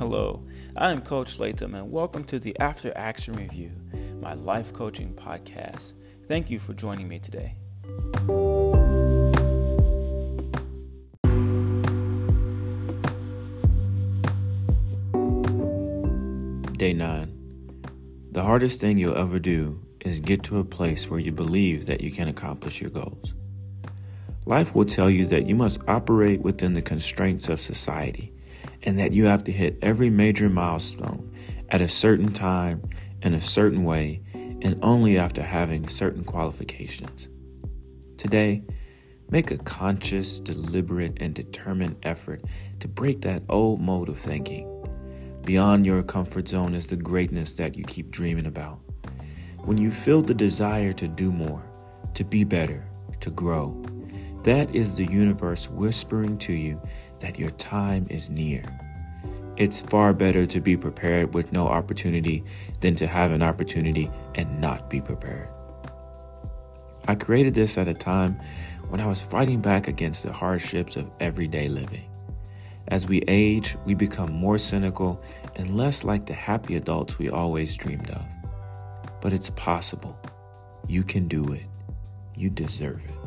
Hello, I am Coach Latham, and welcome to the After Action Review, my life coaching podcast. Thank you for joining me today. Day 9. The hardest thing you'll ever do is get to a place where you believe that you can accomplish your goals. Life will tell you that you must operate within the constraints of society and that you have to hit every major milestone at a certain time in a certain way and only after having certain qualifications. Today, make a conscious, deliberate, and determined effort to break that old mode of thinking. Beyond your comfort zone is the greatness that you keep dreaming about. When you feel the desire to do more, to be better, to grow, that is the universe whispering to you that your time is near. It's far better to be prepared with no opportunity than to have an opportunity and not be prepared. I created this at a time when I was fighting back against the hardships of everyday living. As we age, we become more cynical and less like the happy adults we always dreamed of. But it's possible. You can do it. You deserve it.